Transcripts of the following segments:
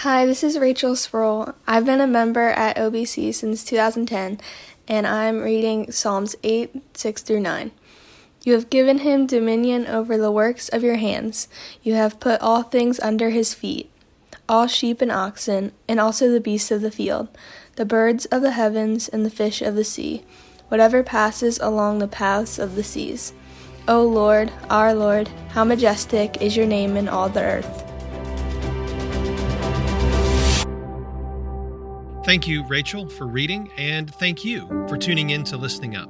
Hi, this is Rachel Sproul. I've been a member at OBC since 2010, and I'm reading Psalms 8, 6 through 9. You have given him dominion over the works of your hands. You have put all things under his feet all sheep and oxen, and also the beasts of the field, the birds of the heavens, and the fish of the sea, whatever passes along the paths of the seas. O Lord, our Lord, how majestic is your name in all the earth. Thank you, Rachel, for reading, and thank you for tuning in to Listening Up.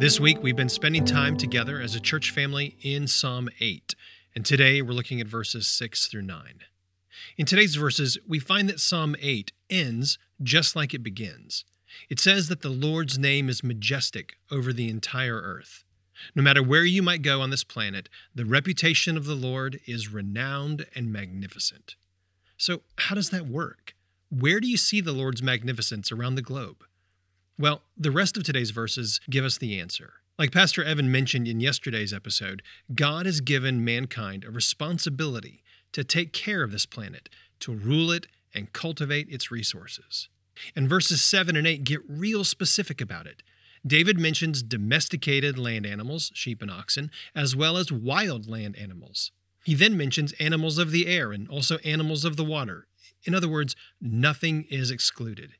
This week, we've been spending time together as a church family in Psalm 8, and today we're looking at verses 6 through 9. In today's verses, we find that Psalm 8 ends just like it begins. It says that the Lord's name is majestic over the entire earth. No matter where you might go on this planet, the reputation of the Lord is renowned and magnificent. So, how does that work? Where do you see the Lord's magnificence around the globe? Well, the rest of today's verses give us the answer. Like Pastor Evan mentioned in yesterday's episode, God has given mankind a responsibility to take care of this planet, to rule it and cultivate its resources. And verses 7 and 8 get real specific about it. David mentions domesticated land animals, sheep and oxen, as well as wild land animals. He then mentions animals of the air and also animals of the water, in other words, nothing is excluded.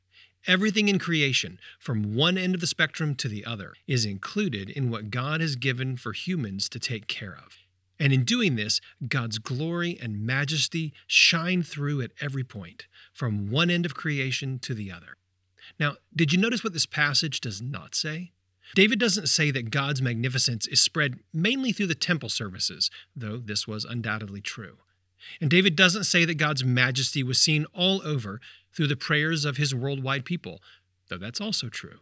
Everything in creation, from one end of the spectrum to the other, is included in what God has given for humans to take care of. And in doing this, God's glory and majesty shine through at every point, from one end of creation to the other. Now, did you notice what this passage does not say? David doesn't say that God's magnificence is spread mainly through the temple services, though this was undoubtedly true. And David doesn't say that God's majesty was seen all over through the prayers of his worldwide people, though that's also true.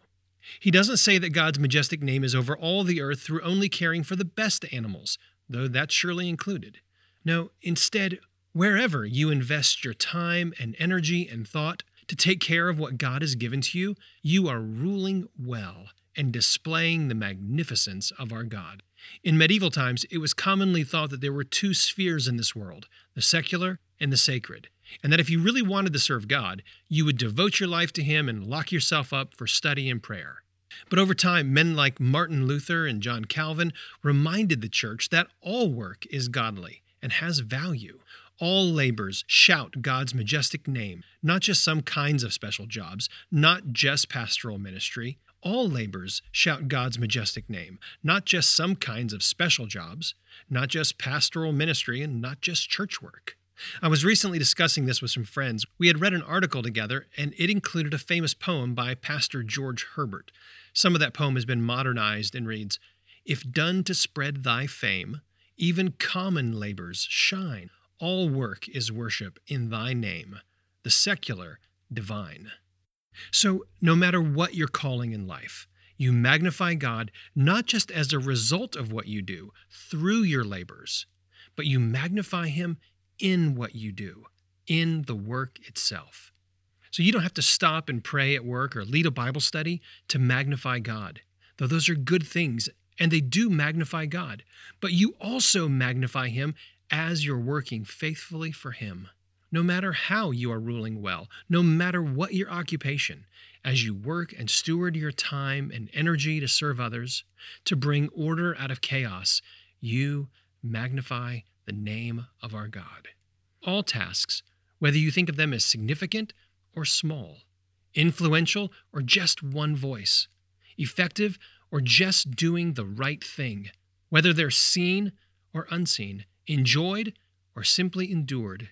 He doesn't say that God's majestic name is over all the earth through only caring for the best animals, though that's surely included. No, instead, wherever you invest your time and energy and thought to take care of what God has given to you, you are ruling well and displaying the magnificence of our God. In medieval times, it was commonly thought that there were two spheres in this world the secular and the sacred, and that if you really wanted to serve God, you would devote your life to Him and lock yourself up for study and prayer. But over time, men like Martin Luther and John Calvin reminded the church that all work is godly and has value. All labors shout God's majestic name, not just some kinds of special jobs, not just pastoral ministry, all labors shout God's majestic name, not just some kinds of special jobs, not just pastoral ministry, and not just church work. I was recently discussing this with some friends. We had read an article together, and it included a famous poem by Pastor George Herbert. Some of that poem has been modernized and reads If done to spread thy fame, even common labors shine. All work is worship in thy name, the secular divine. So, no matter what you're calling in life, you magnify God not just as a result of what you do through your labors, but you magnify Him in what you do, in the work itself. So you don't have to stop and pray at work or lead a Bible study to magnify God, though those are good things and they do magnify God. But you also magnify Him as you're working faithfully for Him no matter how you are ruling well, no matter what your occupation, as you work and steward your time and energy to serve others, to bring order out of chaos, you magnify the name of our God. All tasks, whether you think of them as significant or small, influential or just one voice, effective or just doing the right thing, whether they're seen or unseen, enjoyed or simply endured,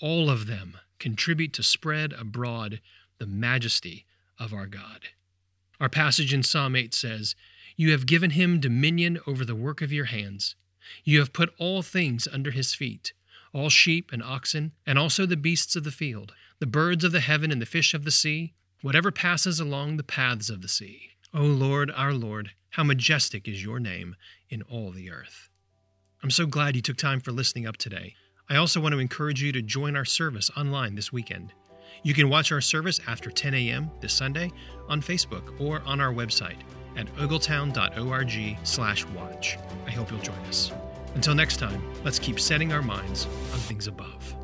all of them contribute to spread abroad the majesty of our God. Our passage in Psalm 8 says, You have given him dominion over the work of your hands. You have put all things under his feet, all sheep and oxen, and also the beasts of the field, the birds of the heaven and the fish of the sea, whatever passes along the paths of the sea. O Lord, our Lord, how majestic is your name in all the earth. I'm so glad you took time for listening up today. I also want to encourage you to join our service online this weekend. You can watch our service after 10 a.m. this Sunday on Facebook or on our website at ogletown.org/watch. I hope you'll join us. Until next time, let's keep setting our minds on things above.